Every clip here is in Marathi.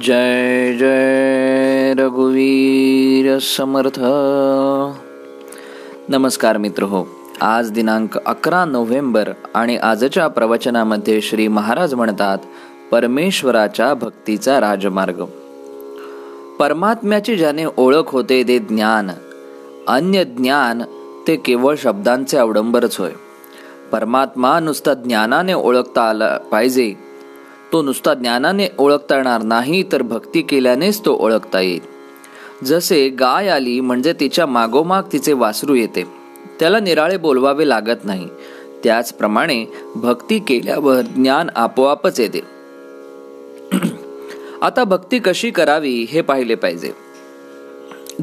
जय जय रघुवीर समर्थ। नमस्कार मित्र हो आज दिनांक अकरा नोव्हेंबर आणि आजच्या प्रवचनामध्ये श्री महाराज म्हणतात परमेश्वराच्या भक्तीचा राजमार्ग. परमात्म्याची ज्याने ओळख होते ते ज्ञान. अन्य ज्ञान ते केवळ शब्दांचे अवडंबरच होय. परमात्मा नुसता ज्ञानाने ओळखता आला पाहिजे तो नुसता ज्ञानाने ओळखता येणार नाही तर भक्ती केल्यानेच तो ओळखता येईल. जसे गाय आली म्हणजे तिच्या मागोमाग तिचे वासरू येते. त्याला निराळे बोलवावे लागत नाही. त्याचप्रमाणे भक्ती केल्यावर ज्ञान आपोआपच येते. आता भक्ती कशी करावी हे पाहिले पाहिजे.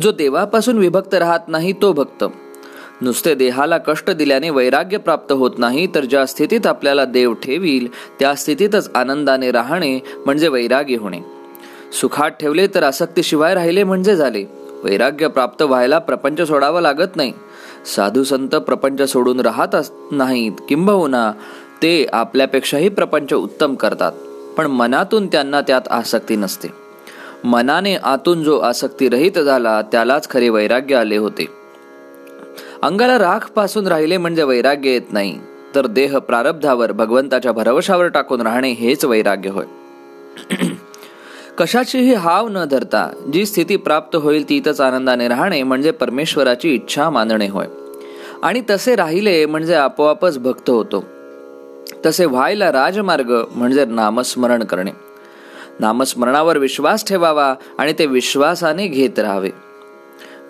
जो देवापासून विभक्त राहत नाही तो भक्त. नुसते देहाला कष्ट दिल्याने वैराग्य प्राप्त होत नाही तर ज्या स्थितीत आपल्याला देव ठेवील त्या स्थितीतच आनंदाने राहणे म्हणजे वैराग्य होणे. सुखात ठेवले तर आसक्तीशिवाय राहिले म्हणजे झाले. वैराग्य प्राप्त व्हायला प्रपंच सोडावा लागत नाही. साधू संत प्रपंच सोडून राहत नाहीत किंबहुना ते आपल्यापेक्षाही प्रपंच उत्तम करतात. पण मनातून त्यांना त्यात आसक्ती नसते. मनाने आतून जो आसक्ती रहित झाला त्यालाच खरे वैराग्य आले होते. अंगाला राखपासून राहिले म्हणजे वैराग्य येत नाही. तर देह प्रारब्धावर भगवंताच्या भरवशावर टाकून राहणे हेच वैराग्य होय. कशाचीही हाव न धरता जी स्थिती प्राप्त होईल तीतच आनंदाने राहणे म्हणजे परमेश्वराची इच्छा मानणे होय. आणि तसे राहिले म्हणजे आपोआपच भक्त होतो. तसे व्हायला राजमार्ग म्हणजे नामस्मरण करणे. नामस्मरणावर विश्वास ठेवावा आणि ते विश्वासाने घेत राहावे.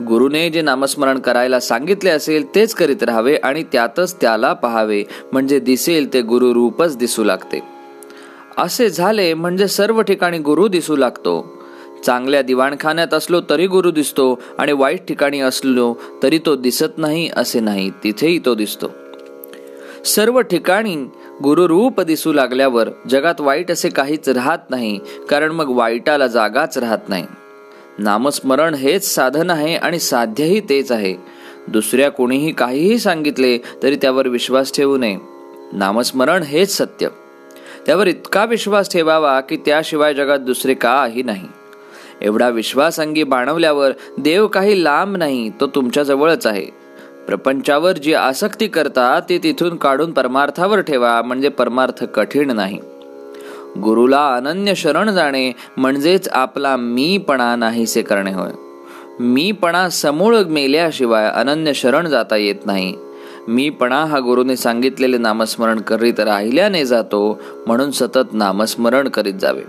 गुरुने जे नामस्मरण करायला सांगितले असेल तेच करीत राहावे आणि त्यातच त्याला पहावे. म्हणजे दिसेल ते गुरु रूपच दिसू लागते. असे झाले म्हणजे सर्व ठिकाणी गुरु दिसू लागतो. चांगल्या दिवाणखान्यात असलो तरी गुरु दिसतो आणि वाईट ठिकाणी असलो तरी तो दिसत नाही असे नाही तिथेही तो दिसतो. सर्व ठिकाणी गुरुरूप दिसू लागल्यावर जगात वाईट असे काहीच राहत नाही कारण मग वाईटाला जागाच राहत नाही. नामस्मरण हेच साधन आहे आणि साध्यही तेच आहे. दुसऱ्या कोणीही काहीही सांगितले तरी त्यावर विश्वास ठेवू नये. नामस्मरण हेच सत्य. त्यावर इतका विश्वास ठेवावा की त्याशिवाय जगात दुसरे काही नाही. एवढा विश्वास अंगी बाणवल्यावर देव काही लांब नाही तो तुमच्याजवळच आहे. प्रपंचावर जी आसक्ती करता ती तिथून काढून परमार्थावर ठेवा म्हणजे परमार्थ कठीण नाही. गुरुला अनन्य शरण जाणे म्हणजेच आपला मीपणा नाहीसे करणे होय. मीपणा समूळ मेल्याशिवाय अनन्य शरण जाता येत नाही. मीपणा हा गुरुने सांगितलेले नामस्मरण करीत राहिल्याने जातो म्हणून सतत नामस्मरण करीत जावे.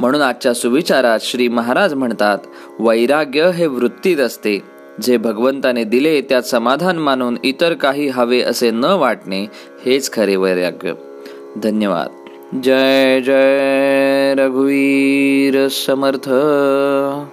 म्हणून आजच्या सुविचारात श्री महाराज म्हणतात वैराग्य हे वृत्तीत असते. जे भगवंताने दिले त्यात समाधान मानून इतर काही हवे असे न वाटणे हेच खरे वैराग्य. धन्यवाद. जय जय रघुवीर समर्थ।